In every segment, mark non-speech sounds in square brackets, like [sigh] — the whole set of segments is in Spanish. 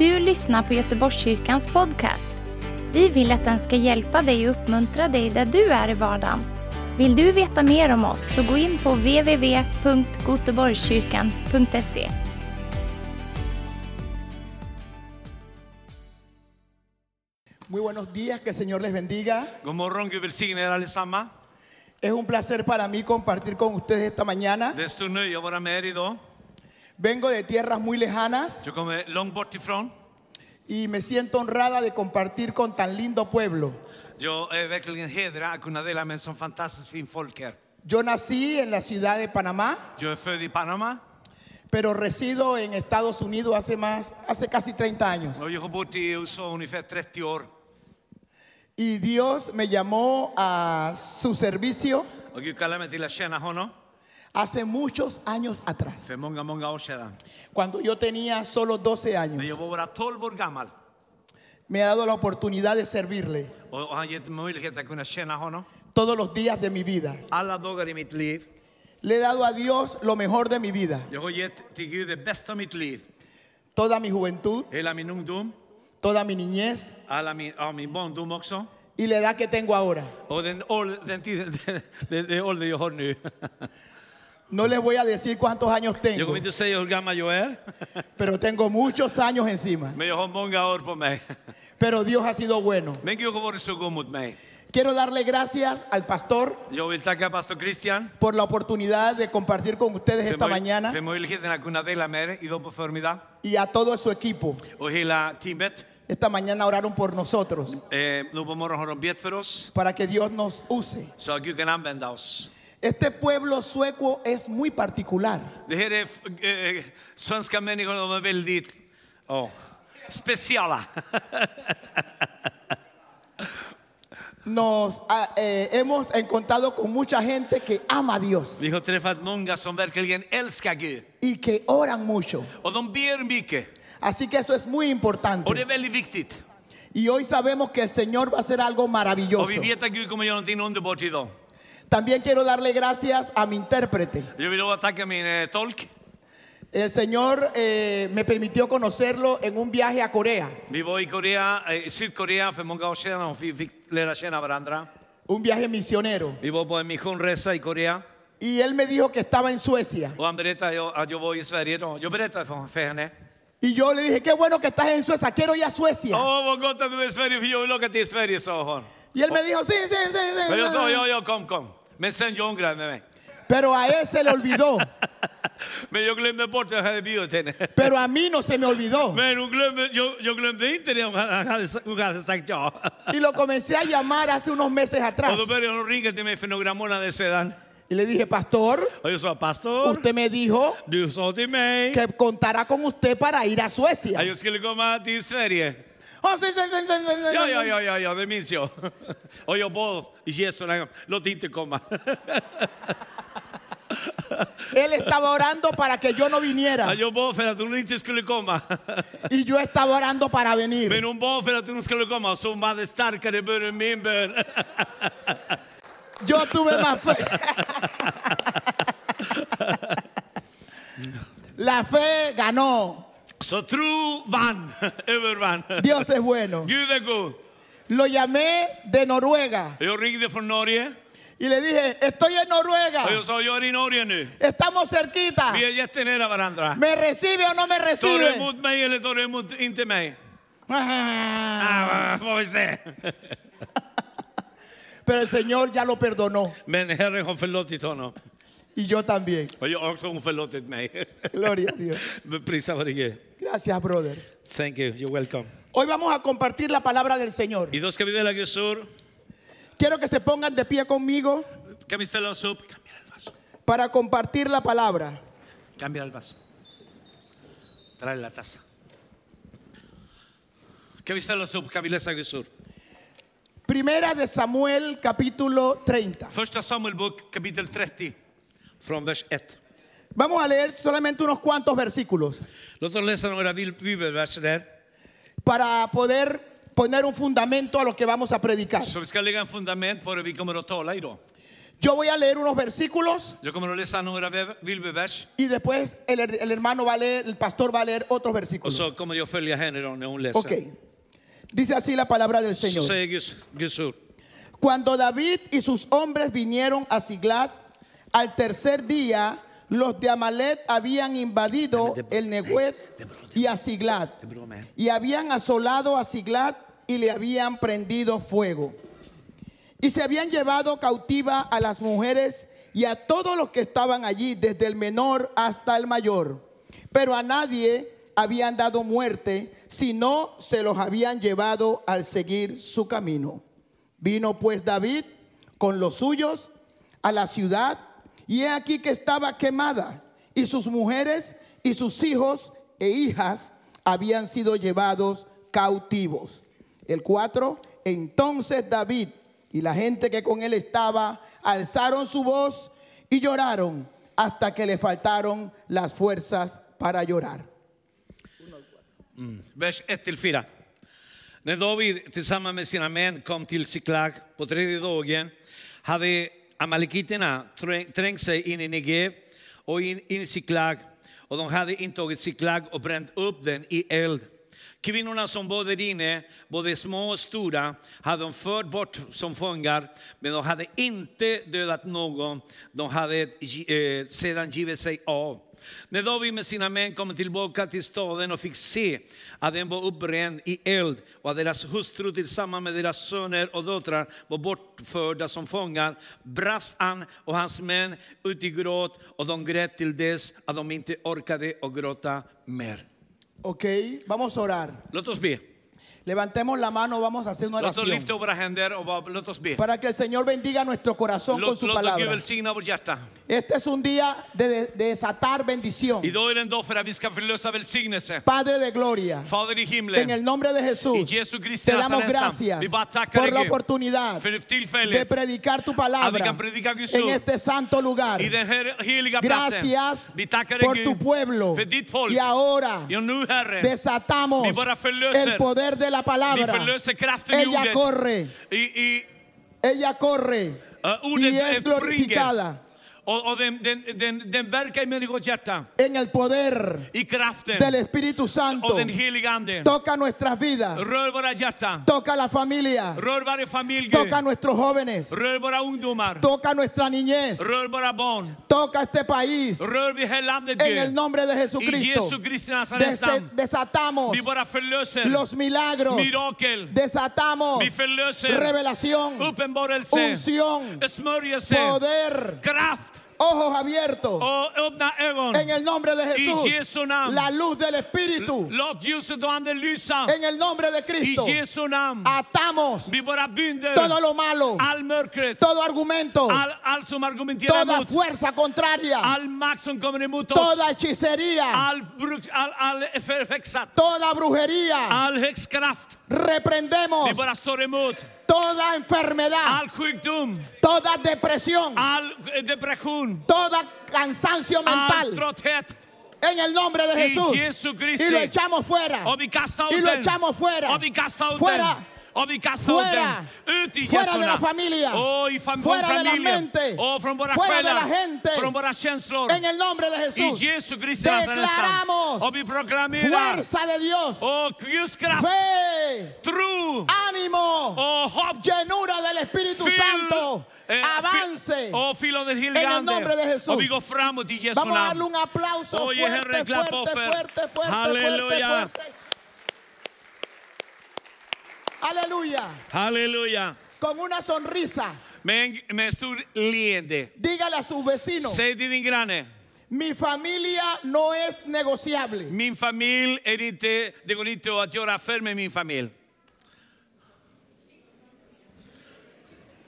du lyssnar på Göteborgskyrkans podcast. Vi vill att den ska hjälpa dig och uppmuntra dig där du är i vardagen. Vill du veta mer om oss så gå in på www.goteborgskyrkan.se. Muy buenos días, que el Señor les bendiga. God morgon, Gud välsigne er allesammen. Es un placer para mí compartir con ustedes esta mañana. Det är stor nöje att vara med er idag. Vengo de tierras muy lejanas Jag kommer långt bort ifrån. y me siento honrada de compartir con tan lindo pueblo. Jag är verkligen hedrad att kunna dela med en sån fantastiskt fin folk här. Yo nací en la ciudad de Panamá, Jag är född i Panama pero resido en Estados Unidos hace más, hace casi 30 años. och jag har bott i USA ungefär 30 år. Y Dios me llamó a su servicio Och Gud kallade mig till att tjäna honom hace muchos años atrás, för många, många år sedan. cuando yo tenía solo 12 När años. jag var bara 12 år gammal Me ha dado la oportunidad de servirle och och han gett mig möjlighet att kunna tjäna honom. todos los días de mi vida. Alla dagar i mitt liv. Le he dado a Dios lo mejor de mi vida, Jag har gett till Gud det bästa av mitt liv. toda mi juventud, Hela min ungdom, toda mi niñez alla min, ja, min barndom också. y la edad que tengo ahora. Och den, ål- den, tiden, den, den ålder jag har nu. No les voy a decir cuántos años tengo, kommer inte säga hur gammal jag är, pero tengo muchos años encima. men jag har många år på mig. Pero Dios ha sido bueno. Men Gud har varit så god mot mig. Quiero darle gracias al pastor Jag vill tacka pastor Christian por la oportunidad de compartir con ustedes esta mañana för möjligheten att kunna dela med er idag på förmiddag. y a todo su equipo. Och hela teamet. Esta mañana oraron por nosotros Eh, nu på morgonen har de bett för oss para que Dios nos use. så att Gud kan använda oss. Este pueblo sueco es muy particular. Det här är f- eh, svenska människor, de är väldigt ja, speciella. [laughs] Nos ah, eh, hemos encontrado con mucha gente que ama a Dios Vi har träffat många som verkligen älskar Gud. y que oran mucho. Och de ber mycket. Así que eso es muy Och det importante. är väldigt viktigt. Y hoy sabemos que el Señor va a hacer algo Och maravilloso. vi vet att Gud kommer göra någonting underbart idag. También quiero darle gracias a mi intérprete. Jag vill också tacka min eh, tolk. El Señor eh, me permitió conocerlo en un viaje a Corea. Vi var i Korea, eh, i Sydkorea för många år sedan och vi fick lära känna varandra. Un viaje misionero. Vi var på en missionresa i Korea Y él me dijo que estaba en Suecia. och han berättade jag- att jag var i Sverige då. Jag berättade för, för henne. Y yo le dije, qué bueno que estás en Suecia, quiero ir a Suecia. Åh, vad gott att du är i Sverige för jag vill åka till Sverige, sa hon. Y él me dijo, sí, sí, sí. sí, Och jag sa, sí". ja, ja, kom, kom. Men sen jag ångrade mig. Pero a él se le olvidó. Men jag glömde bort att jag hade bjudit henne. Pero a mí no se me olvidó. Men hon glömde, jag, jag glömde inte det hon hade, hon hade sagt ja. Y lo comencé a llamar hace unos meses atrás. Och då började hon ringa till mig för några månader sedan. Y le dije, pastor, pastor, usted me dijo que contará con usted para ir a Suecia. Ja, ja, ja, ja, ja, det minns jag. Och jag bad Jesus en gång, låt inte komma. Él estaba orando para que yo no viniera. Jag bad för att hon inte skulle komma. Y yo estaba orando para venir. Men hon bad för att hon skulle komma, så hon hade starkare bön än min bön. Yo tuve más fe. [laughs] La fe ganó. Så tro vann, övervann. [laughs] Dios es bueno. Gud är god. Lo llamé de Noruega Jag ringde från Norge y le dije, estoy en Noruega. sa, jag är i Norge nu. Estamos cerquita. Vi är jättenära varandra. ¿Me recibe o no me Tar du recibe? emot mig eller tar du emot inte mig? Ah, får vi se. Pero el Señor ya lo perdonó. Men Herren har förlåtit honom. Y yo también. Och jag har också förlåtit mig. Gloria a Dios. [laughs] Prisa. Gracias, brother. Thank you, you're welcome. Hoy vamos a compartir la palabra del Señor. Idag ska vi dela Guds ord. Quiero que se pongan de pie conmigo Kan vi ställa oss upp? Cambia el vaso. para compartir la palabra. Cambia el vaso. Trae la taza. Kan vi ställa oss upp? Kan vi läsa Guds ord? Primera de Samuel capítulo 30. Första Samuel bok kapitel 30 från vers 1. Vamos a leer solamente unos cuantos versículos Låt oss läsa några bil- bibelverser där. para poder poner un fundamento a lo que vamos a predicar. Så vi ska lägga en fundament på det vi kommer att tala idag. Yo voy a leer unos versículos Jag kommer att läsa några vev- bibelvers y después el, el hermano va a leer, el pastor va a leer otros och versículos. så kommer jag följa henne då när hon läser. Ok. Dice así la palabra del Så Señor. säger Guds, Guds ord. Cuando David y sus hombres vinieron a Siglat, al tercer día, los de Amalet habían invadido el Nehuet y a Siglat. Y habían asolado a Siglat y le habían prendido fuego. Y se habían llevado cautiva a las mujeres y a todos los que estaban allí, desde el menor hasta el mayor. Pero a nadie habían dado muerte, sino se los habían llevado al seguir su camino. Vino pues David con los suyos a la ciudad y he aquí que estaba quemada y sus mujeres y sus hijos e hijas habían sido llevados cautivos. El 4, entonces David y la gente que con él estaba alzaron su voz y lloraron hasta que le faltaron las fuerzas para llorar. Vers 1-4. När David tillsammans med sina män kom till Siklag på tredje dagen hade amalekiterna trängde trängt sig in i Negev och in, in i Siklag och de hade intagit Siklag och bränt upp den i eld. Kvinnorna som bodde där inne, både små och stora, hade de fört bort som fångar, men de hade inte dödat någon. De hade eh, sedan givit sig av. När David med sina män kom tillbaka till staden och fick se att den var uppbränd i eld och att deras hustru tillsammans med deras söner och döttrar var bortförda som fångar brast han och hans män ut i gråt och de grät till dess att de inte orkade att gråta mer. Ok, vamos a orar. Låt oss be. Levantemos la mano, vamos a hacer una Låt oss oración. lyfta våra händer och bara- låt oss be. Para que el Señor bendiga nuestro corazón con Låt, su låt Gud palabra. välsigna vårt hjärta. Este es un día de, de- de desatar bendición. Idag är det en dag för att vi ska förlösa välsignelse. Padre de gloria, Fader i en himlen, el nombre de Jesús, Jesu te damos gracias Vi bara tackar por dig la Gud oportunidad för de tillfället predicar tu att vi palabra kan predika Guds en ord este santo lugar. i den här heliga platsen. Gracias Vi tackar dig por tu Gud pueblo. för ditt folk. Y ahora Ja, nu Herre, desatamos Vi bara förlöser. el poder de la palabra. Ella corre, ella corre. Uh, y ordet es glorificada Och, och den, den, den, den verkar i människors hjärta. en el poder I kraften del Espíritu Santo. av den heliga Ande. Toca nuestras vidas, Rör våra hjärtan. toca la familia, Rör varje familj Gud. toca nuestros jóvenes, Rör våra ungdomar. toca nuestra niñez, Rör våra barn. toca este país. Rör vid hela landet En el nombre de I Jesucristo Jesu Kristi Nazarets dese- namn. desatamos Vi bara förlöser los milagros, mirakel. desatamos Vi förlöser revelación, uppenbarelse, unción, smörjelse, poder, kraft ojos abiertos. ögon. En el nombre de Jesús, la luz del Espíritu. En el nombre de Cristo, atamos todo lo malo, todo argumento, toda fuerza contraria, toda hechicería, toda brujería. Reprendemos toda enfermedad, toda depresión, depression, toda cansancio mental. En el nombre de Jesús. Y lo echamos fuera. Y lo echamos fuera. Fuera. Fuera. Fuera de la familia. Fuera de la mente. Fuera de la gente. En el nombre de Jesús. Declaramos fuerza de Dios. Kraft, Fe, tro ánimo, och hopp. llenura del Espíritu Santo. eh, Avance. helige En el nombre de Jesús. Jesu Vamos a darle un aplauso Herre, fuerte, fuerte, fuerte, fuerte, fuerte, Aleluya. Aleluya. Halleluja. Con una sonrisa. Med en stor leende. Dígale a sus vecinos. Mi familia no es negociable. Min familj är inte, det går inte att göra affär med min familj.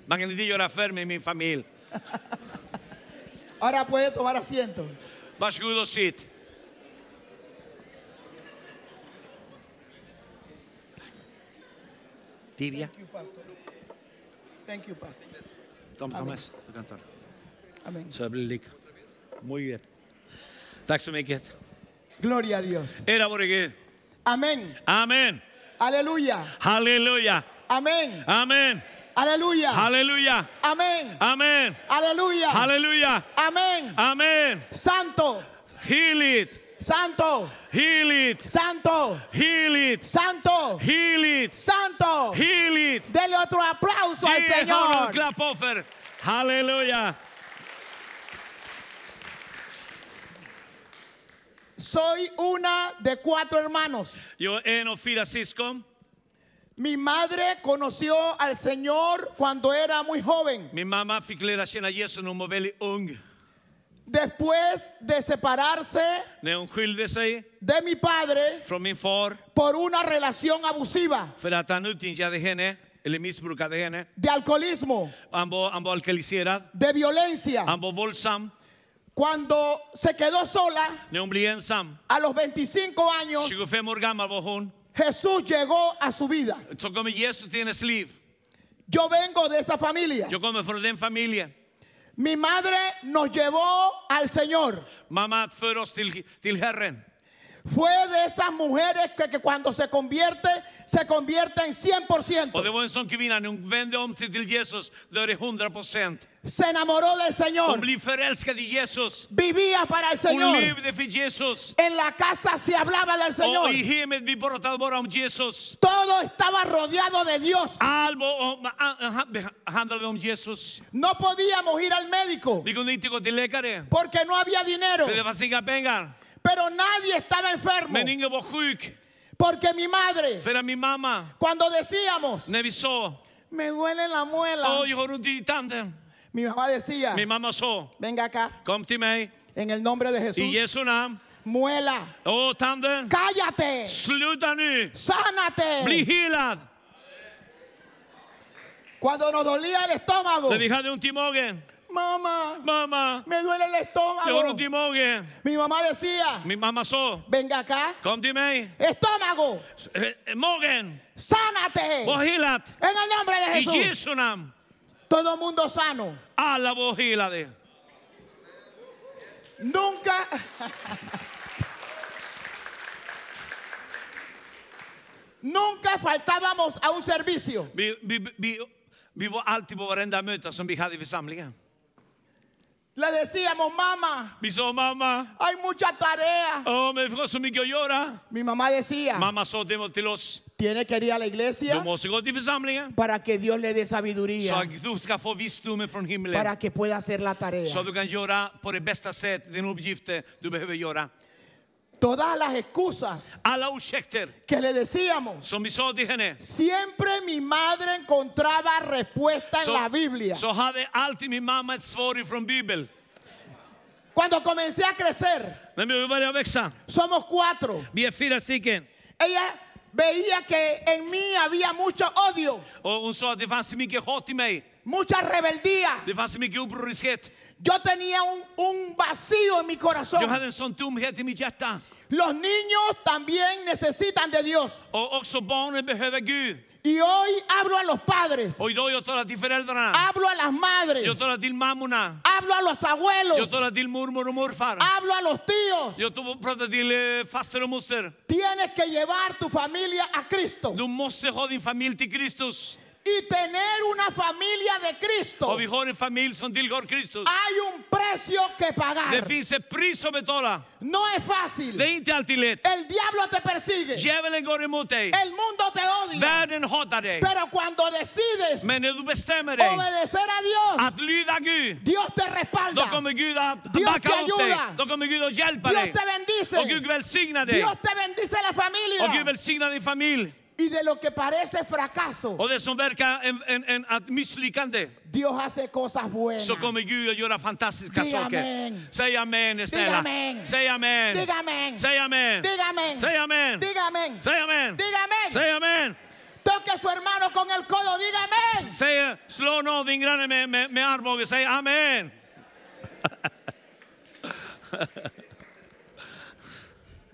Man kan inte göra affär med min familj. Ahora puede tomar asiento. Varsågod och sitt. Tibia. Thank you, pastor. Thank you, pastor. Tom Amen. Thomas, du kan ta det. Amén. Så jag blir lika. Muy bien. Tack så mycket. Gloria a Dios. Era vore Gud. Amén. Amen. Aleluya. Halleluja. Amén. Amen. Aleluya. Halleluja. Amén. Amen. Aleluya. Halleluja. Amén. Amen. Santo. Heligt. Santo. Heligt. Santo. Heligt. Santo. Heligt. Santo. Heligt. Dele otro aplauso al Ge honom Señor. klappoffer. Soy una de cuatro hermanos. Jag är en av fyra syskon. Mi madre conoció al Señor cuando era muy joven. Min mamma fick lära känna Jesus när hon var väldigt ung. Después de separarse När hon skilde sig de mi padre från min far por una relación abusiva för att han utnyttjade henne, eller missbrukade henne. de alcoholismo, Han var, han var alkoholiserad, de violencia, han var våldsam. Cuando se quedó sola När hon blev ensam, a los 25 años, 25 år gammal var hon, Jesús llegó a su vida. så kommer Jesus till hennes liv. Yo vengo de esa familia. Jag kommer från den familjen. Mi madre nos llevó al Señor. Mamma för oss till, till Herren. Fue de esas mujeres que, que cuando se convierte, se convierte en 100%. Och det var en sån kvinna, när hon vände om sig till Jesus, då är det 100 procent. Se enamoró del Hon Señor. blev förälskad i Jesus. Vivía para el Hon Señor. levde för Jesus. En la casa se hablaba del Señor. Och i hemmet vi pratade bara om Jesus. Todo estaba rodeado de Dios. Allt var om- a- a- handlade om Jesus. No podíamos ir al médico Vi kunde inte gå till läkare. porque no había dinero. För det fanns inga pengar. Pero nadie estaba enfermo. Men ingen var sjuk. Porque mi madre, För att min mamma, cuando decíamos, när vi sa me duele la muela, Åh, jag har ont i tanden. mi mamá decía, Min mamma sa, venga acá, kom till mig en el nombre de i Jesús. Jesu namn. Muela, Åh, tanden, cállate, sluta nu. sánate. Bli helad. Cuando nos dolía el estómago, När vi hade ont i magen. Mamá, Mamma, me duele el jag har estómago. ont i magen. Mi mamá decía, Min mamma sa, venga acá, kom till mig. estómago, Eh, Magen, sánate. var. En el nombre de I Jesús. Jesu namn. Todo mundo sano. Alla var helade. Nunca. Nunca faltábamos a un servicio. Vi, vi, vi, vi var alltid på varenda möte som vi hade i församlingen. Le decíamos, mamá, Vi mamma, hay mucha tarea. åh, men vi har så mycket att göra. Mi mamá decía, Mamma sa till oss, tiene que ir a la du iglesia måste gå till församlingen. para que Dios le dé Så sabiduría, att du ska få visdomen från himlen. para que pueda hacer la Så tarea. att du kan göra på det bästa sätt den uppgiften du behöver göra. Todas las excusas Alla ursäkter que le decíamos, som vi sa till henne. siempre mi madre encontraba respuesta en la Biblia. så hade alltid min mamma ett svar från Bibeln. Cuando comencé a crecer, När vi började växa, somos cuatro. vi är fyra stycken. Ella veía que en mí había mucho odio, Och hon sa att det fanns så mycket hat i mig. Mucha rebeldía. Det fanns så mycket upproriskhet. Yo tenía un, un vacío en mi Jag corazón. hade en sån tomhet i mitt hjärta. Los niños también necesitan de Dios. Och också barnen behöver Gud. Y hoy hablo a los padres, Och idag jag talar till föräldrarna. hablo a las madres, Jag talar till mammorna. hablo a los Jag abuelos, talar till mormor och morfar. hablo a los tíos. Jag pratar till eh, faster och moster. Tienes que llevar tu familia a Cristo Du måste ha din familj till Kristus. Y tener una familia de Cristo. Och vi har en familj som tillhör Kristus. Hay un precio que pagar. Det finns ett pris att betala. No es fácil. Det är inte alltid lätt. El diablo te persigue. Djävulen går emot dig. El mundo te odia. Världen hatar dig. Pero cuando decides Men när du bestämmer dig obedecer a Dios, att lyda Gud, Dios te då respalda. kommer Gud att Dios backa te upp dig. ayuda. Då kommer Gud att hjälpa Dios dig. te bendice. Och Gud välsignar dig. Dios te bendice la Och Gud familia. välsignar din familj. Y de lo que parece fracaso, Och det som verkar en, en, en, ett misslyckande, Dios hace cosas buenas. så kommer Gud att göra fantastiska Diga saker. amen. Säg amen snälla. amen. Säg amen. Diga amén. Säg amen. Diga amén. Säg amen. Diga amén. Säg amen. Diga amén. Säg amen. Toque a su hermano con el codo. Diga amén. Säg, slå någon din granne med, med, med armbågen. Säg amen. [laughs]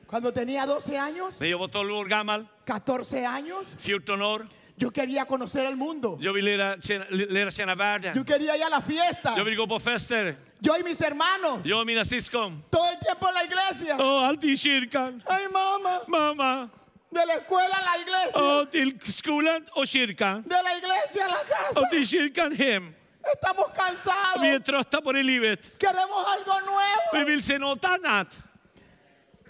Cuando tenía 12 años, När jag var 12 år gammal, 14 años, 14 år, yo quería conocer el mundo. jag ville lära känna, lära känna världen. Yo quería ir a la fiesta. Jag ville gå på fester. Yo y mis hermanos. Jag och mina syskon. Todo el tiempo en la iglesia. Åh, alltid i kyrkan. Ay, mamá. Mamma, De la escuela a la iglesia. och till skolan och kyrkan De la iglesia a la casa. och till kyrkan hem. Estamos cansados. Vi är trötta på det livet. Queremos algo Vi nuevo. vill se något annat.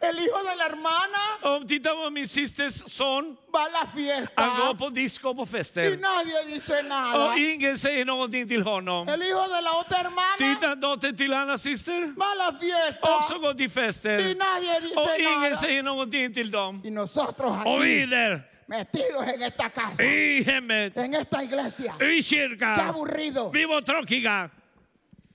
El hijo de la hermana Om tittar på min systers son, va a la han fiesta. går på disco på Y fester. nadie dice nada. Och ingen säger någonting till honom. El hijo de la otra hermana Titta dottern till Annas syster, va a la fiesta. också går till Y fester. nadie Och dice ingen nada. säger någonting till dem. Y nosotros Och vi aquí, där, metidos en esta casa, i hemmet, en esta iglesia. i Qué kyrkan. aburrido. Vi var tråkiga.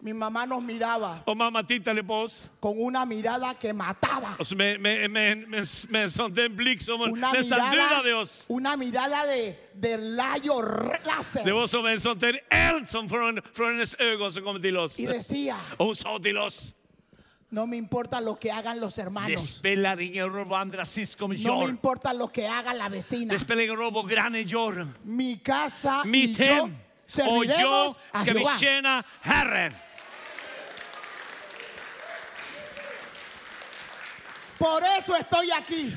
Mi mamá nos miraba Och mamma tittade på oss. con una mirada que mataba. Och så med, med, med, med, med en sån där blick som Una nästan mirada, dödade oss. una mirada de, de rayo r- láser. Det var som en sån där eld som från, från hennes ögon som kom till oss. Y decía, Och hon sa till oss, no me importa lo que hagan los det hermanos. spelar ingen roll vad andra syskon No me gör. importa lo que haga la vecina. Det spelar ingen roll vad grannen gör. Mi casa y Mitt yo hem och jag serviremos a ska Jehová. tjäna Herren. Por eso estoy aquí.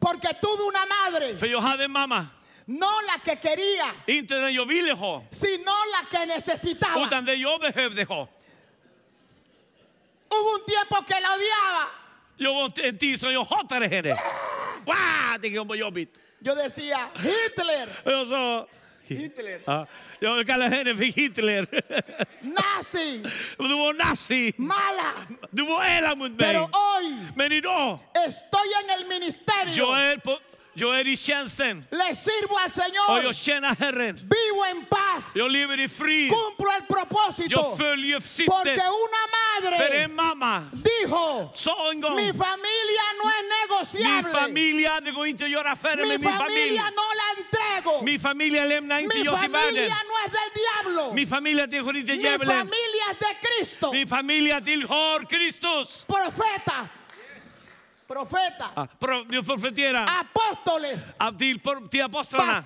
Porque tuve una madre, För jag hade en mamma, no la que quería, inte den jag ville ha, sino la que necesitaba. utan den jag behövde ha. Hubo un tiempo que la odiaba. Jag var en tid som jag hatade henne. Wow, tycker hon var jobbigt. Yo decía, Hitler, Och jag sa, Hitler, ja, jag kallar henne för Hitler. [laughs] nazi, Du var nazi. mala. Du var elak mot mig. Pero hoy Men idag, estoy en el ministerio. jag är, på, jag är i tjänsten Le sirvo al och Señor. jag känner Herren. Vivo en paz. Jag lever i frid. Cumplo el propósito. Jag följer Porque syftet. una För madre en mamma dijo, sa en gång, mi familia no es min negociable. familj, det går inte att göra affärer Mi med min familj. familia no la entrego. Min familj lämnar inte Mi jag till världen. familia no es del diablo. Min familj tillhör inte Mi djävulen. familia es de Cristo. Min familj tillhör Kristus. Profetas. Profetas. Ah, pro- Jag profeterar Apóstoles ah, till apostlarna,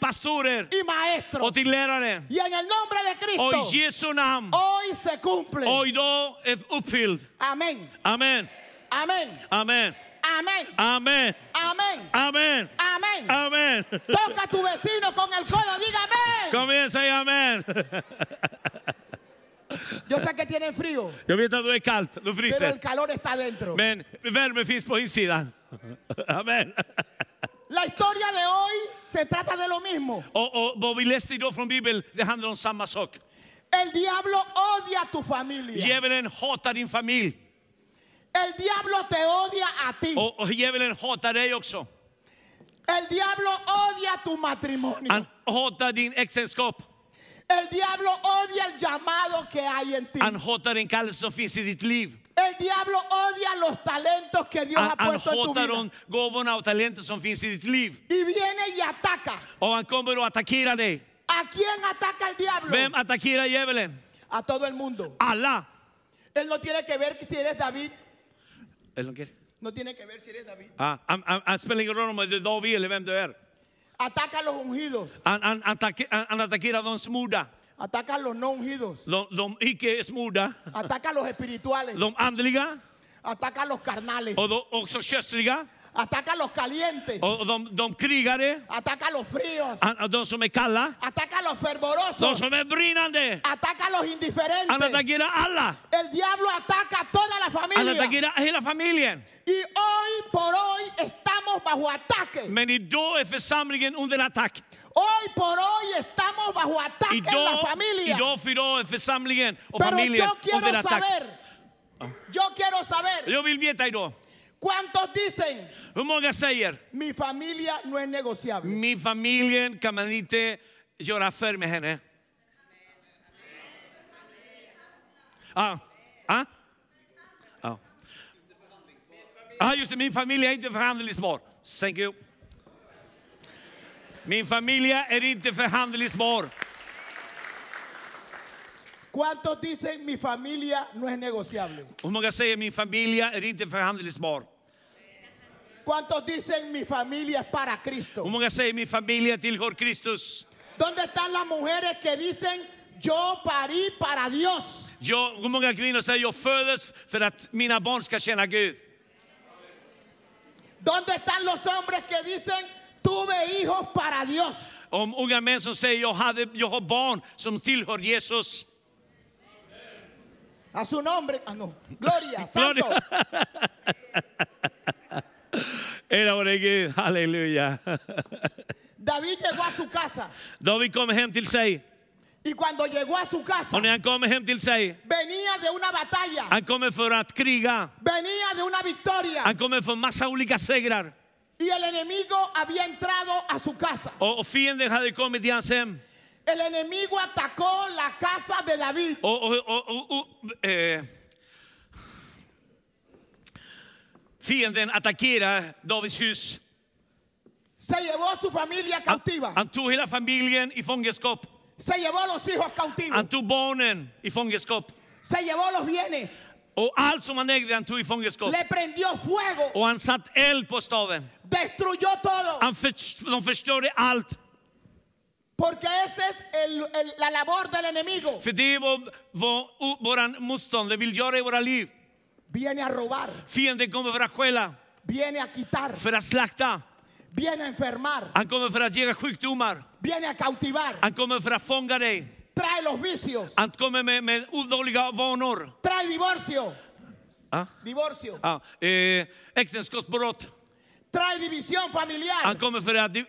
Pastores. y maestros. lärare. Y en el nombre de Cristo. Jesu namn. Hoy se cumple. Och idag är uppfylld. Amén. Amen. Amén. Amen. Amén. Amen. Amén. Amen. Amén. Amen. Toca a tu vecino con el codo. Diga amén. Kom igen, säg amen. Yo sé que tienen frío, Jag vet att du är kallt, du pero el calor está adentro. Men värme finns på insidan. Amen. La historia de hoy se trata de lo mismo. Och, och vad vi läste idag från Bibeln, det handlar om samma sak. El diablo odia a tu familia. Djävulen hatar din familj. El diablo te odia a ti. Och, och djävulen hatar dig också. El diablo odia tu matrimonio. Han hatar din äktenskap. El diablo odia el llamado que hay en ti. Han hatar den kallelse som finns i ditt liv. El diablo odia los talentos que Dios Han, ha puesto en tu vida. de gåvorna och talenter som finns i ditt liv. Y viene y ataca. Och han kommer att attackera dig. ¿A quién ataca el diablo? Vem attackerar djävulen? A todo el mundo. Alla. Él no tiene que ver si eres David. No tiene que ver si eres David. Ah, han, han, han spelar ingen roll om det är David eller vem du är. Ataca a los ungidos. Han, han, han, han attackerar de smorda, Ataca a los no ungidos. de, de icke smorda, Ataca a los espirituales. de andliga Ataca a los carnales. de, också köstliga Ataca a los calientes. och de, de krigare, Ataca a los fríos. han, de som kalla, Ataca a los de fervorosos. som är brinnande. Ataca a los Han indiferentes. attackerar alla. El diablo ataca a toda la Han familia. attackerar hela familjen. Y hoy por hoy estamos bajo ataque. Men idag är församlingen under attack. Hoy por hoy estamos bajo ataque en la Idag, familia. idag för idag är församlingen och Pero familjen yo under quiero attack. saber, yo quiero saber Jag vill veta idag, cuántos dicen hur många säger mi familia no es negociable. min familjen kan man inte göra affär med henne? Ah. Ah. Ah, just det, min familj är inte förhandlingsbar. Thank you. Min familj är inte förhandlingsbar. ¿Cuántos dicen mi familia no es negociable? Hur många säger min familj är inte förhandlingsbar? ¿Cuántos dicen mi familia es para Hur många säger min familj tillhör Kristus? ¿Dónde están las mujeres que dicen yo parí para Dios? Jag, hur många kvinnor säger jag föddes för att mina barn ska känna Gud? ¿Dónde están los hombres que dicen, tuve hijos para Dios? Om unga män som säger jag, hade, jag har barn som tillhör Jesus. A su nombre. Ah, no. Gloria, [laughs] santo. Ära vare Gud, halleluja. David llegó a su casa. David kommer hem till sig. Y cuando llegó a su casa, Och när han kommer hem till sig, venía de una batalla. han kommer för att kriga. Venía de una victoria. Han kommer för massa olika segrar. Y el enemigo había entrado a su casa. Och, och fienden hade kommit till hans hem. El enemigo atacó la casa de David. Och, och, och, och, och, eh, fienden attackerade Davids hus. Se llevó a su familia Han, cautiva. han tog hela familjen i fångenskap. Se llevó los hijos cautivos. Han tog barnen i fångenskap. Se llevó los bienes. Och allt som han ägde han tog i fångenskap. Le prendió fuego. Och han satt eld på staden. Destruyó todo. Han för, de förstörde allt. Porque esa es el- el- la labor del enemigo. För det var vad o- våran motståndare vill göra i våra liv. Viene a robar. Fienden kommer för att stjäla, Viene a quitar. för att slakta. Viene a enfermar. Han kommer för att ge sjukdomar. Viene a cautivar. Han kommer för att fånga dig. Trae los vicios. Han kommer med, med odåliga vanor. Trae divorcio. Ja. Divorcio. Ja, eh, äktenskapsbrott. Trae división Han familiar. kommer för att eh,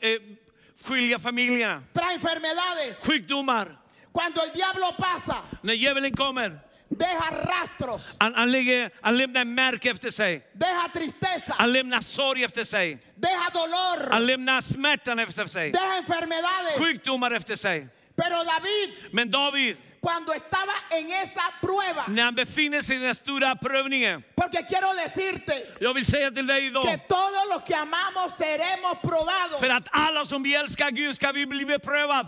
skilja familjerna. Trae enfermedades. Sjukdomar. Cuando el diablo pasa, När djävulen kommer, deja rastros. han, han, lägger, han lämnar märke efter sig. Deja tristeza. Han lämnar sorg efter sig. Deja dolor. Han lämnar smärtan efter sig. Deja enfermedades. Sjukdomar efter sig. Pero David, Men David, cuando estaba en esa prueba, när han befinner sig i den stora prövningen. porque quiero decirte Jag vill säga till dig que idag. todos los que amamos seremos probados. För att alla som vi älskar Gud ska vi bli beprövad.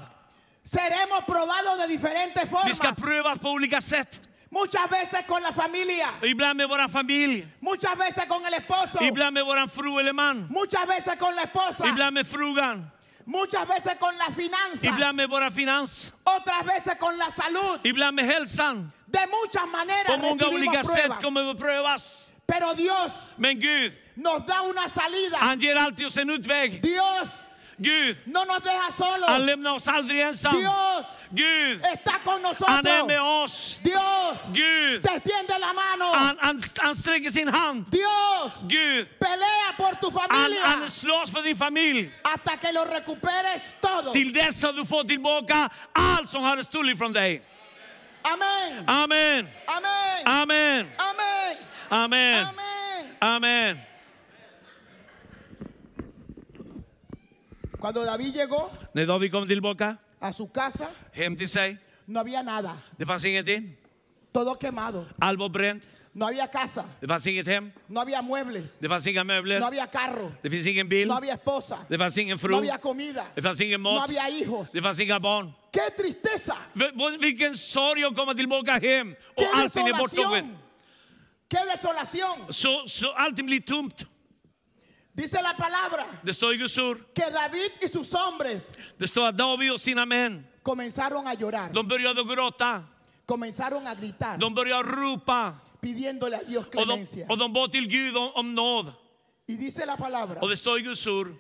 Seremos probados de diferentes Vi ska formas. prövas på olika sätt. Muchas veces con la familia, Ibland med vår familj. muchas veces con el esposo, Ibland med vår fru eller man. muchas veces con la esposa, Ibland med frugan. muchas veces con las finanzas, Ibland med våra finans. otras veces con la salud. Ibland med hälsan. De muchas maneras På många olika recibimos sätt pruebas. kommer vi prövas. Pero Dios Men Gud, nos da una salida. han ger alltid oss en utväg. Dios Gud, no nos deja han solos. lämnar oss aldrig ensam. Dios Gud, está con han är med nosotros. oss. Dios Gud, te extiende la mano. han, han, han sträcker sin hand. Dios Gud, pelea por tu han, familia han slåss för din familj. hasta que lo recuperes todo. Till dess att du får tillbaka allt som har stulit från dig. Amén. Amen. Amén. Amen. Amén. Amen. Amén. Amen. Cuando David llegó När David kom tillbaka a su casa, hem till sig, no había nada. det fanns ingenting. Todo quemado. Allt var bränt. No había casa. Det fanns inget hem. No había muebles. Det fanns inga möbler. No había carro. Det finns ingen bil. No había esposa. Det fanns ingen No fru. había comida. Det fanns ingen No mat. había hijos. Det fanns inga barn. ¡Qué tristeza! V- Vilken sorg att komma tillbaka hem ¡Qué och allting är borttaget. desolación! ¡Qué desolación! Så, så allting blir tomt. Dice la palabra Det står i Guds ord. que David y sus hombres Det står att David och sina män, comenzaron a llorar, de började gråta. comenzaron a gritar, De började ropa. pidiéndole a Dios Och de, clemencia. och de bad till Gud om, om nåd. Y dice la palabra Och det står i Guds ord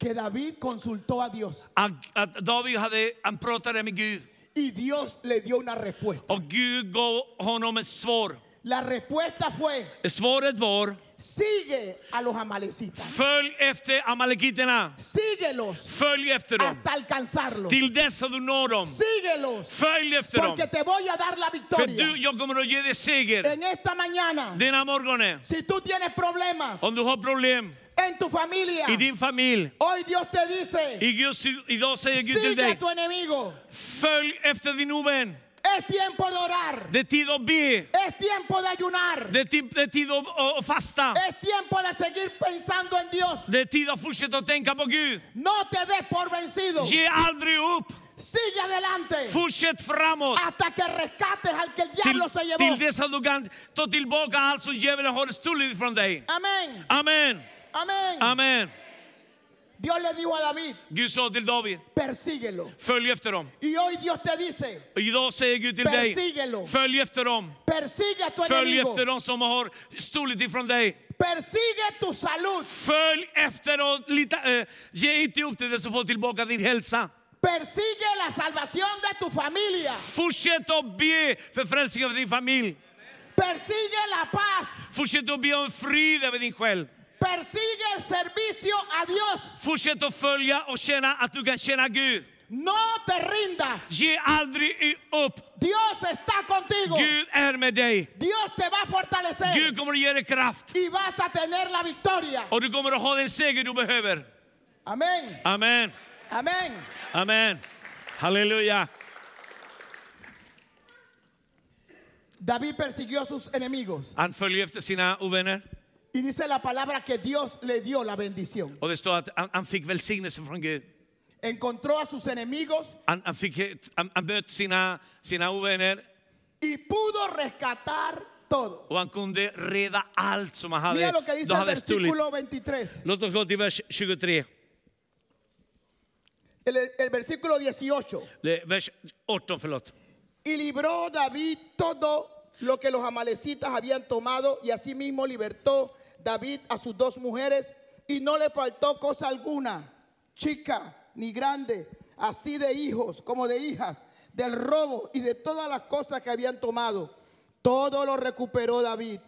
que David consultó a Dios att, att David hade, han pratade med Gud. y Dios le dio una respuesta. Och Gud gav honom ett svar. La respuesta fue, Svaret var, sigue a los amalecitas, följ efter amalekiterna. síguelos Följ efter dem. hasta alcanzarlos, Till dess att du når dem. síguelos, Följ efter dem. porque te voy a dar la För victoria. du, jag kommer att ge dig seger. En esta mañana, Denna morgonen, si tú tienes problemas om du har problem en tu familia, i din familj. hoy Dios te dice, I Guds, idag säger Gud till sigue a tu enemigo. följ efter din ovän. Es tiempo de orar, Det är tid att be. es tiempo de ayunar, Det är tid, att, fasta. es tiempo de seguir pensando en Dios. Det är tid att fortsätta att tänka på Gud. No te des por vencido, Ge aldrig upp. sigue adelante Fortsätt framåt. hasta que rescates al que el diablo se llevó. till dess att du kan ta tillbaka allt som djävulen har stulit från dig. Amén, Amen. amén. Amen. Dios le dijo a David, Gud sa till David, persíguelo. följ efter dem. Y hoy Dios te dice, idag säger Gud till dig, Persíguelo. följ efter dem. persigue a tu Följ enemigo. efter dem som har stulit ifrån dig. Persigue tu salud. Följ efter och lita, eh, ge inte upp till det som får tillbaka din hälsa. Persigue la salvación de tu familia. Fortsätt att be för frälsningen för din familj. Persigue la paz. Fortsätt att be om frid över din själ. Persigue el servicio a Dios. Fortsätt att följa och känna att du kan känna Gud. No te rindas. Ge aldrig upp. Dios está contigo. Gud är med dig. Dios te va a fortalecer. Gud kommer att ge dig kraft. Y vas a tener la victoria. Och du kommer att ha den seger du behöver. Amén. Amen. Amén. Amen. Halleluja. David persiguió a sus enemigos. Han följer efter sina ovänner. Y dice la palabra que Dios le dio la bendición. Och det står att han, han fick välsignelse från Gud. Encontró a sus enemigos Han, han, fick, ett- han, han mötte sina, sina ovänner y pudo rescatar todo. och han kunde reda allt som han Mira lo que dice el hade stulit. versículo 23. Låt oss gå till vers 23. El, el versículo 18. Det är Vers 18, förlåt. Y libró David todo lo que los amalecitas habían tomado y asimismo libertó David a sus dos mujeres y no le faltó cosa alguna, chica ni grande, así de hijos como de hijas, del robo y de todas las cosas que habían tomado. Todo lo recuperó David.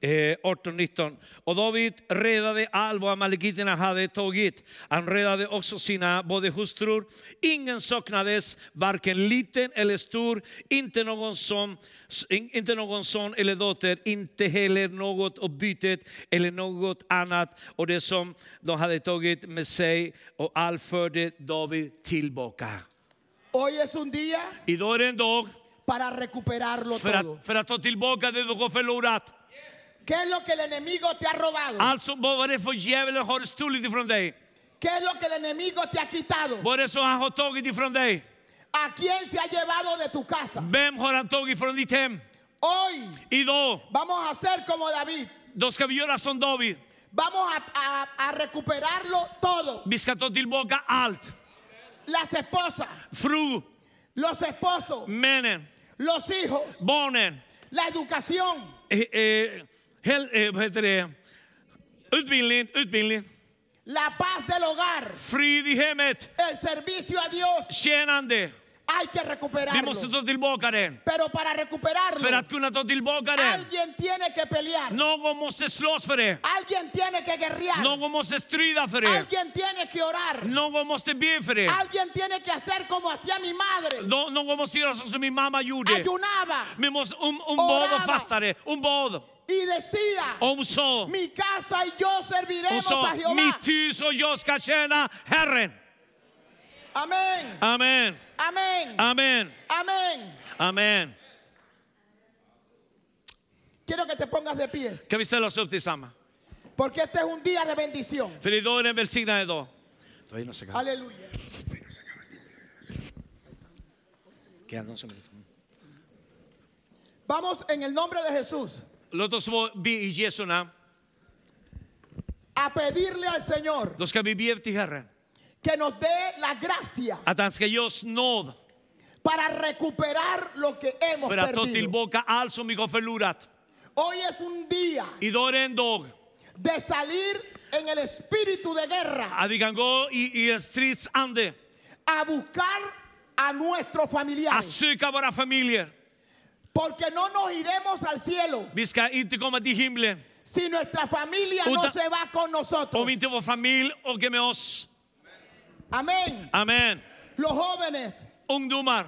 Eh, 18-19. Och David redade all vad amalekiterna hade tagit. Han redade också sina både hustrur. Ingen saknades, varken liten eller stor, inte någon son, inte någon son eller dotter, inte heller något av bytet eller något annat. Och det som de hade tagit med sig och all förde David tillbaka. Hoy es un día Idag är det en dag para recuperarlo för todo. att, för att ta tillbaka det du har förlorat. ¿Qué es lo que el enemigo te ha robado? Alltså vad är det för djävulen har stulit ifrån dig? ¿Qué es lo que el enemigo te ha quitado? Vad är det som han har tagit ifrån dig? ¿A quién se ha llevado de tu casa? Vem har han tagit från ditt hem? Hoy Idag, vamos a hacer como David. då ska vi göra som David. Vamos a, a- a recuperarlo todo. Vi ska ta tillbaka allt. Las esposas, Fru, los esposos, männen, los hijos, barnen, la educación, eh, eh, hel, eh, vad heter det? Utbildning, utbildning, la paz del hogar, frid i hemmet, el servicio a Dios. tjänande. Hay que Vi recuperarlo. måste ta tillbaka den. Pero para recuperarlo, För att kunna ta tillbaka den, alguien tiene que pelear. någon måste slåss för det. Alguien tiene que guerrear. Någon måste strida för det. Alguien tiene que orar. Någon måste be för det. Alguien tiene que hacer como hacía mi madre. Nå- Någon måste göra som min mamma gjorde. Ayunaba Vi måste, hon, hon bad och fastade. Hon bad. y decía, Och hon sa, mi casa y yo hon serviremos sa a Jehová. mitt hus och jag ska tjäna Herren. Amén, Amen. amén, Amen. amén. Amen. Quiero que te pongas de pies, Kan vi ställa oss upp tillsammans? Porque este es un día de bendición. För idag är det en välsignad dag. Ta in oss en gång. Aleluya. Kan jag någon Vamos en el nombre de Jesús Låt oss vara- be i Jesu namn. a pedirle al Señor Då ska vi be till Herren. que nos dé la gracia Att han ska ge oss nåd para recuperar lo que hemos för att ta perdido. tillbaka allt som vi har förlorat. Hoy es un día Idag är en dag de salir en el espíritu de guerra att vi kan gå i, i stridsande. a buscar a nuestros Att familiares. söka våra familjer. Porque no nos iremos al cielo Vi ska inte komma till himlen si nuestra familia no Uta- se va con nosotros. om inte vår familj åker med oss. Amén. Amen. Los jóvenes, Ungdomar,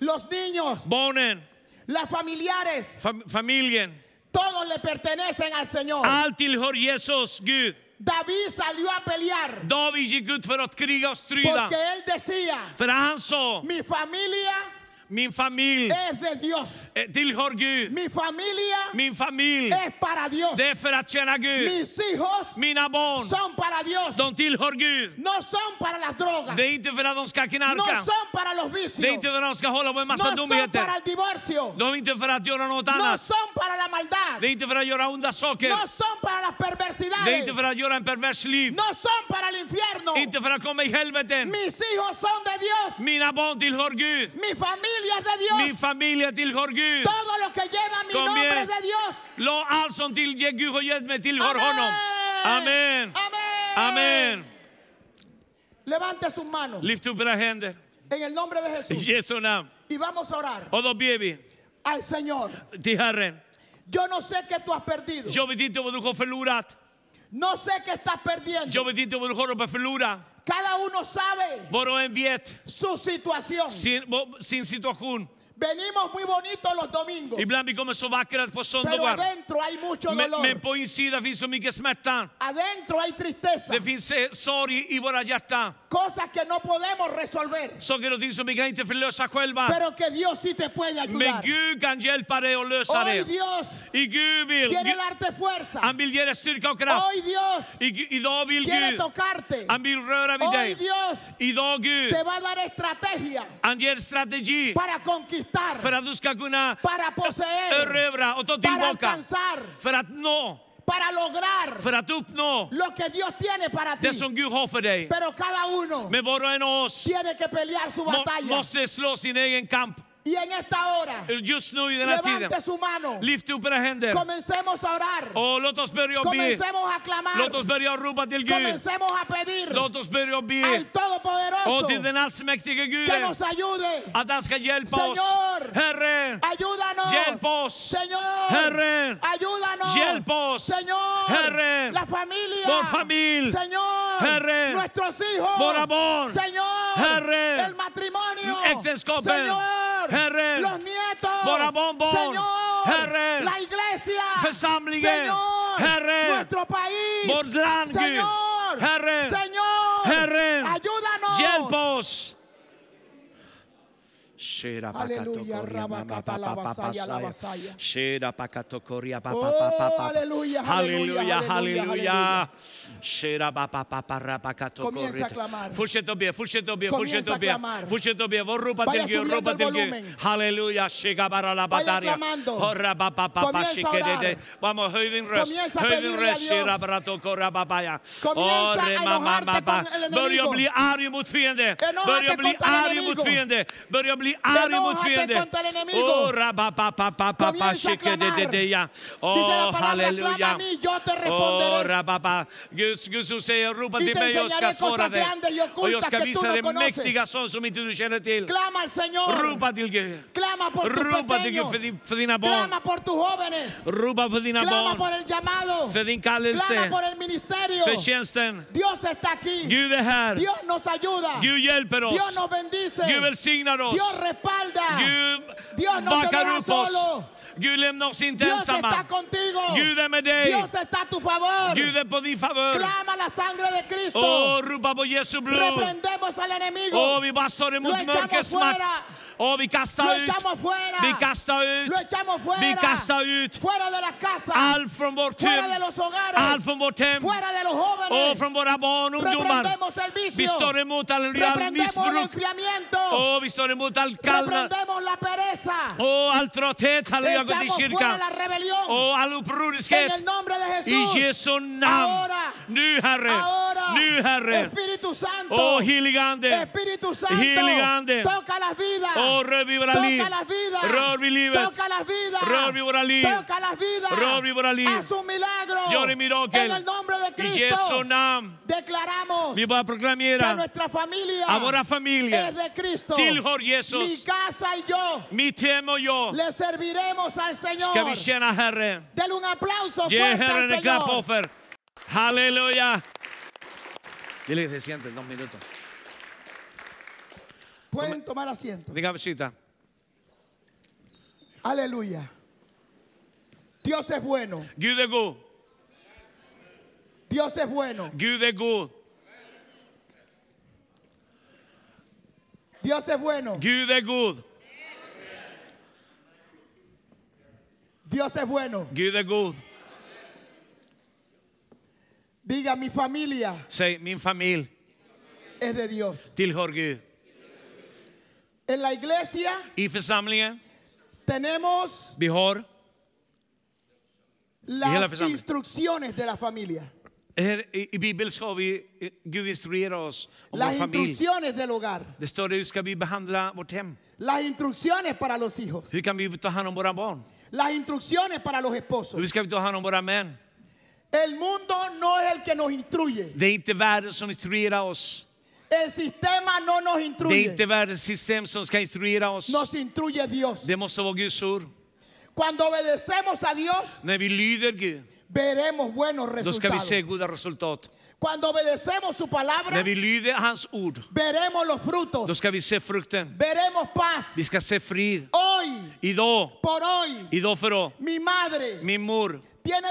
los niños, barnen, las familiares, fam familjen. Todos le pertenecen al Señor. Allt tillhör Jesus, Gud. David salió a pelear David gick ut för att kriga och strida. porque él decía, För han sa, mi familia Min familj es de Dios. eh, tillhör Gud. Mi familia Min familj, es para Dios. det är för att tjäna Gud. Mis hijos Mina barn, son para Dios. de tillhör Gud. No son para las drogas. Det är inte för att de ska No knarka. son para los Det är vicios. inte för att de ska hålla på med massa No son dumheter. para el divorcio. De är inte för att göra något No annat. son para la maldad. Det är inte för att göra onda saker. No son para las Det är perversidades. inte för att göra en pervers liv. No son para el infierno. Inte för att komma i helveten. Mis hijos son de Dios. Mina barn tillhör Gud. Mi familia es de Min Dios. familj tillhör Gud. Todo lo que lleva mi Kom nombre igen. es de Dios. Låt allt som tillger Gud har gett mig tillhör honom. Amen. Amén. Amen. Levante sus manos Lyft upp era händer en el nombre de i Jesús Jesu namn. y vamos a orar Och då ber vi al Señor. till Herren. Yo no sé qué tú has perdido. Jag vet inte vad du har förlorat. No sé qué estás perdiendo. Jag vet inte vad du håller på att förlora. Cada uno sabe vet su situación. sin, sin situation. Venimos muy bonitos los domingos, Ibland vi kommer så vackra på pero söndagar. adentro hay mucho Men, dolor. men på insidan finns så mycket smärta. Adentro hay tristeza. Det finns eh, sorg i våra hjärtan. Cosas que no podemos resolver, Saker och ting som vi kan inte förlösa själva. pero que Dios sí te puede Men ayudar. Gud kan hjälpa dig att lösa Hoy det. Dios I Gud vill. quiere darte fuerza. han vill ge dig styrka och kraft. Hoy Dios I, Gu- idag vill quiere Gud. tocarte. Han vill röra vid Hoy dig. Dios Idag Gud. te va a dar estrategia Han ger strategi para conquistar, för att du ska kunna para poseer, erövra och ta para alcanzar, För att nå, para lograr för att uppnå lo que Dios tiene para ti. det som Gud har för dig. Pero cada uno Men var och en av oss tiene que pelear su batalla. måste slå sin egen kamp. Y en esta hora, Just nu i den här tiden. levante su mano. Lyft upp era händer. Comencemos a orar. Och låt oss börja be. Comencemos a Låt clamar. oss börja ropa till Gud. Comencemos a pedir Låt oss börja be. al Todopoderoso Och till den allsmäktige que Guden. nos ayude. Att han ska hjälpa oss. Señor. Herre, Ayúdanos. hjälp oss. Señor. Herre, Ayúdanos. hjälp oss. Señor. Herre, La familia. vår familj. Señor. Herre, Nuestros hijos. våra barn. Señor. Herre, El matrimonio. Señor. Herre, Los nietos. våra barnbarn. Señor. Herre, La iglesia. församlingen. Señor. Herre, Nuestro país. vårt land, Gud. Señor. Herre, Señor. Herre, Ayúdanos. hjälp oss. Aleluya, rabakata la vasalla, la vasalla. Sheda pakatokoria pa pa Oh, pa pa aleluya, aleluya, aleluya, Comienza a clamar. Fortsätt a att be. clamar. Fortsätt att be. Vår ropa Gud, subiendo ropa el till Gud. volumen. Halleluja, shega bara la Vaya bataria. clamando. Horra pa pa pa pa Comienza a shike de orar. de. Vamos, höj din röst. Comienza a papaya. Comienza enojarte con el Börja enemigo. bli arg mot fiende. Enójate Börja bli contra el arg enemigo. mot fiende. Börja bli contra el enemigo. Oh, pa, pa, pa, pa, pa, de de de ya. Oh, yo te Oh, responderé. pa. Och jag ska visa dig mäktiga som inte du känner till. Clama al Señor. Ropa till Gud. Clama por tus Ropa till Gud för, pequeños. din, för dina barn. Clama por tus jóvenes. Ropa för dina Clama barn. por el llamado. För din Clama por el ministerio. För tjänsten. Dios está aquí. Gud är här. Dios nos ayuda. Gud hjälper Dios nos bendice. Gud välsignar oss. Dios respalda. Dios no te deja solo. Gud lämnar oss inte Dios está contigo. Gud är med dig. Dios está a tu favor. Gud är på din favör. Clama la sangre de Cristo. Åh, ropa på Jesu blod. Reprendemos al enemigo. Åh, vi bara står Lo emot echamos mörkrets makt. Åh, vi Lo kastar ut. echamos fuera. Vi kastar ut. Lo echamos fuera. Vi kastar ut Fuera de las casas. allt från vårt fuera de los hogares. Allt från vårt hem. fuera de los Och jóvenes. från våra barn och ungdomar. Reprendemos el Vi vicio. står emot all missbruk. Och vi står emot all kallnad. Reprendemos la pereza. Och all trötthet. Halleluja, gått i kyrkan. la rebelión. Och all en upproriskhet. el nombre de I Jesús. Jesu namn. Ahora. Nu Herre. Ahora. Nu Herre. Espíritu Santo. Åh helige Ande. Espíritu Santo. Toca las vidas. Åh våra liv. Toca las vidas. Livet. Toca las vidas. Toca las vidas. Haz un milagro. En el nombre de Cristo. Declaramos Vi bara que proklamerar nuestra familia att våra familjer es de Cristo. tillhör Mi Jesus. casa y yo hem och jag le serviremos al ska vi Señor. tjäna Herren. Denle un aplauso Ge fuerte Herren al Señor. offer. Halleluja. Dile que se sienten dos minutos. Pueden tomar asiento. Diga visita. Aleluya. Dios es bueno. Dios es bueno. Dios es bueno. Dios es bueno. Dios es bueno. Gud är god. Dios es bueno. Gud är god. Diga mi familia. Säg min familj. Är det Dios. Tillhör Gud. En la iglesia I församlingen, tenemos las instrucciones de la familia. här i, Bibeln ska vi, eh, Gud instruerar oss om Las vår familj. instrucciones del hogar. Det står hur ska vi behandla vårt hem? Las instrucciones para los hijos. Hur kan vi ta hand om våra barn? Las instrucciones para los esposos. Hur ska vi ta hand om våra män? El mundo no es el que nos instruye. Det är inte världen som instruerar oss. El sistema no nos Det är instruye. inte världens system som ska instruera oss. Nos instruye Dios. Det måste vara Guds ord. Cuando obedecemos a Dios, När vi lyder Gud, veremos buenos då ska vi se resultados. goda resultat. Cuando obedecemos su palabra, När vi lyder hans ord, veremos los då frutos. ska vi se frukten. Veremos paz. Vi ska se frid. Hoy, Idag, por hoy, idag för då, mi madre min mor tiene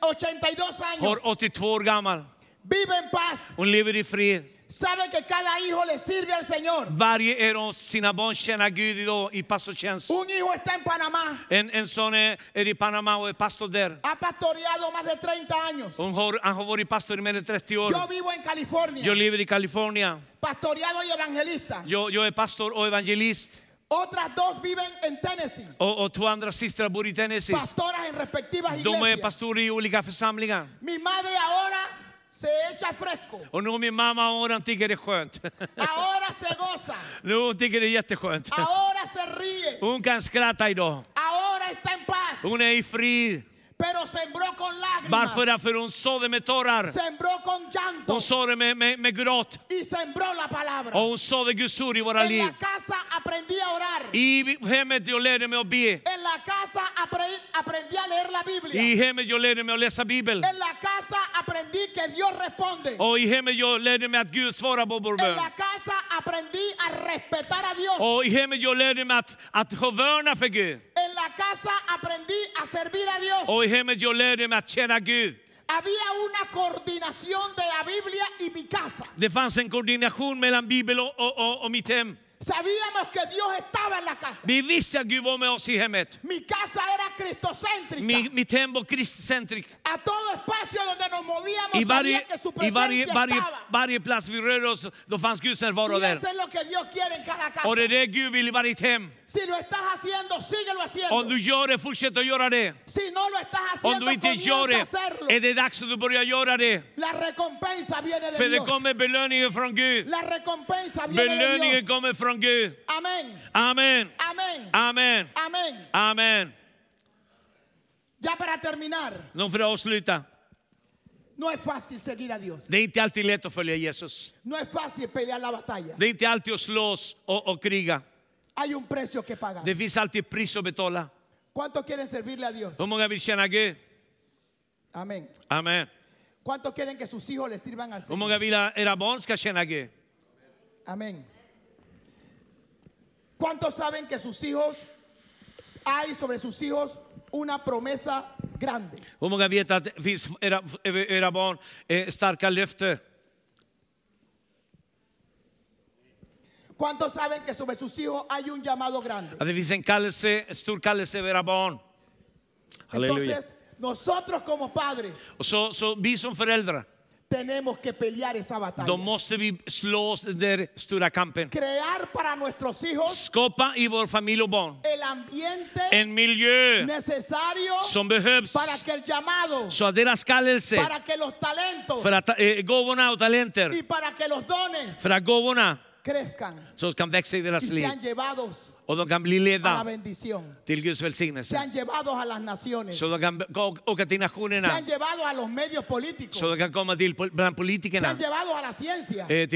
20 82 años. har 82 år gammal. Vive en paz. Hon lever i fred. Sabe que cada hijo le sirve al Señor. Varje en av sina barn tjänar Gud idag i pastortjänst. Un hijo está en Panamá. En, en sån är, är i Panama och är pastor där. Ha pastoreado más de 30 años. Hon har, han har varit pastor i mer än 30 år. Yo vivo en California. Jag lever i Kalifornien. Pastoreado y evangelista. Jag, jag är pastor och evangelist. Otras dos viven en Tennessee. Och, och två andra systrar bor i Tennessee. Pastoras en respectivas De är iglesias. pastorer i olika församlingar. Mi madre ahora se echa fresco. Och nu min mamma och hon tycker det är skönt. Ahora se goza. Nu hon tycker det är jätteskönt. Ahora se ríe. Hon kan skratta idag. Ahora está en paz. Hon är i frid. Pero sembró con lágrimas. Varför? Hon sådde med tårar. Sembró con llanto. Hon sådde med, med, med gråt. Y sembró la palabra. Och hon sådde Guds ord i våra En liv. la casa aprendí a orar. I hemmet jag lärde mig att be. En la casa apre- aprendí a leer la Biblia. I hemmet jag lärde mig att läsa Bibeln. En la casa aprendí que Dios responde. Och i hemmet jag lärde mig att Gud svarar på vår En bön. la casa aprendí a respetar a Dios. Och i hemmet jag lärde mig att, att vörna för Gud. Casa aprendí a servir a Dios. Och i hemmet jag lärde mig att känna Gud. Había una coordinación de la Biblia y mi casa. Det fanns en koordination mellan Bibeln och, och, och, och mitt hem. Sabíamos que Dios estaba en la casa. Vi visste att Gud var med oss i hemmet. Mi casa era cristocéntrica. Mi, mitt hem var kristcentriskt. A todo espacio donde nos movíamos I varje, sabía que su i varje, presencia varje, estaba. varje plats vi rörde oss, då fanns Guds närvaro Y där. eso es lo que Dios quiere en cada casa. Och det är det Gud vill i varje hem. Si lo estás haciendo, síguelo haciendo. Om du gör det, fortsätt att göra det. Si no lo estás Om haciendo, du inte gör comienza a det, hacerlo. är det dags att du börjar göra det. La recompensa viene de För det Dios. kommer belöningen från Gud. La recompensa viene de Dios. kommer från Gud. Amén. Amen. Amén. Amen. Amén. Amen. Ya para terminar, Nu för att avsluta. no es fácil seguir a Dios. Det är inte alltid lätt att följa Jesus. No es fácil pelear la batalla. Det är inte alltid att slåss och, och kriga. Hay un precio que pagar. Det finns alltid pris att betala. ¿Cuántos quieren servirle a Dios? Hur många vill tjäna Gud? Amén. Amen. ¿Cuántos quieren que sus hijos le sirvan al Hur Señor? många vill att era barn ska tjäna Gud? Amén. ¿Cuántos saben que sus hijos, hay sobre sus hijos una promesa grande? Hur många vet att finns era, era barn eh, starka löften? ¿Cuántos saben que sobre sus hijos hay un llamado grande? Att det finns en kallelse, stor kallelse över era barn. Halleluja. Entonces, nosotros como padres Och så, så vi som föräldrar, tenemos que pelear esa batalla. då måste vi slå oss den där stora kampen. Crear para nuestros hijos Skapa i vår familj och barn el ambiente en miljö necesario som behövs para que el llamado, så att deras kallelse, para que los talentos för att eh, gåvorna och talenter, y para que los dones för att gåvorna crezcan så kan växa i y deras liv sean llevados och kan bli ledda till Guds välsignelse. Sean llevados a las naciones. Så de kan åka till nationerna, Sean llevados a los medios políticos. så de kan komma till bland politikerna, Sean llevados a la ciencia. eh,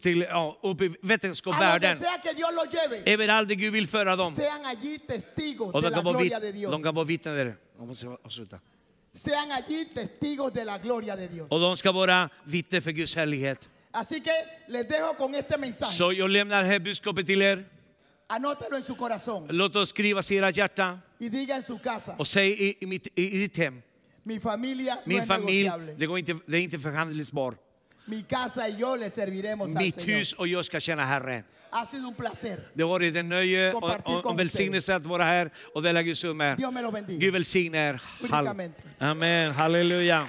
till, ja, upp i vetenskapsvärlden. Överallt där Gud vill föra dem. Och de kan vara, de kan vara vittnen där. Sean allí testigos de la gloria de Dios. Och de ska vara vittnen för Guds härlighet. Así que les dejo con este mensaje. Så jag lämnar här budskapet till er. Anótelo en su corazón Låt oss skriva i era hjärta y diga en su casa, och säg i, i, mitt, i, i ditt hem. mi familia no Min es familj, det, går inte, det är inte förhandlingsbar. Mi casa y yo le serviremos al Mitt Señor. hus och jag ska tjäna Herren. Ha sido un placer. Det har varit en nöje och, och, och välsignelse att vara här och dela Guds ord med. Gud välsigne er. Hall-. Amen, halleluja.